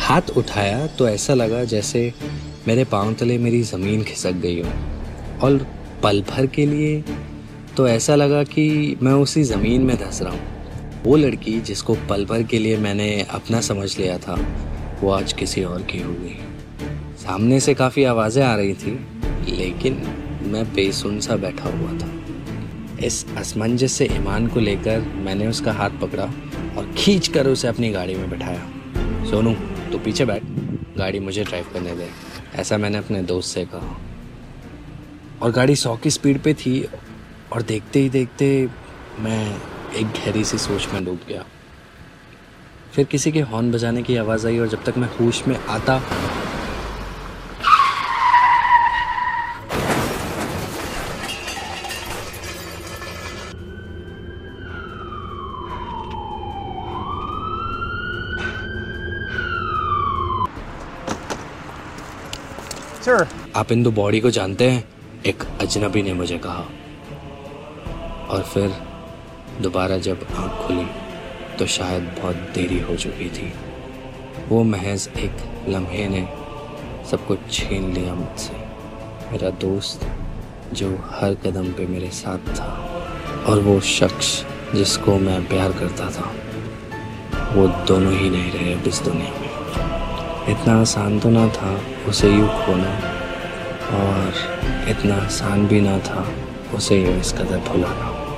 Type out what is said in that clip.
हाथ उठाया तो ऐसा लगा जैसे मेरे पाँव तले मेरी ज़मीन खिसक गई हो। और पल भर के लिए तो ऐसा लगा कि मैं उसी ज़मीन में धंस रहा हूँ। वो लड़की जिसको पल भर के लिए मैंने अपना समझ लिया था, वो आज किसी और की हो गई। सामने से काफ़ी आवाज़ें आ रही थी, लेकिन मैं बेसुन सा बैठा हुआ था। इस असमंजस से ईमान को लेकर मैंने उसका हाथ पकड़ा और खींच कर उसे अपनी गाड़ी में बैठाया। सोनू तो पीछे बैठ। गाड़ी मुझे ड्राइव करने दे। ऐसा मैंने अपने दोस्त से कहा। और गाड़ी सौ की स्पीड पे थी और देखते ही देखते मैं एक गहरी सी सोच में डूब गया। फिर किसी के हॉर्न बजाने की आवाज़ आई और जब तक मैं होश में आता Sir, आप इन दो बॉडी को जानते हैं? एक अजनबी ने मुझे कहा। और फिर दोबारा जब आँख खुली तो शायद बहुत देरी हो चुकी थी। वो महज एक लम्हे ने सब कुछ छीन लिया मुझसे। मेरा दोस्त जो हर कदम पे मेरे साथ था और वो शख्स जिसको मैं प्यार करता था वो दोनों ही नहीं रहे अब इस दुनिया में। इतना आसान तो ना था, उसे यूँ खोना, और इतना आसान भी ना था, उसे यूँ इस कदर भुलाना।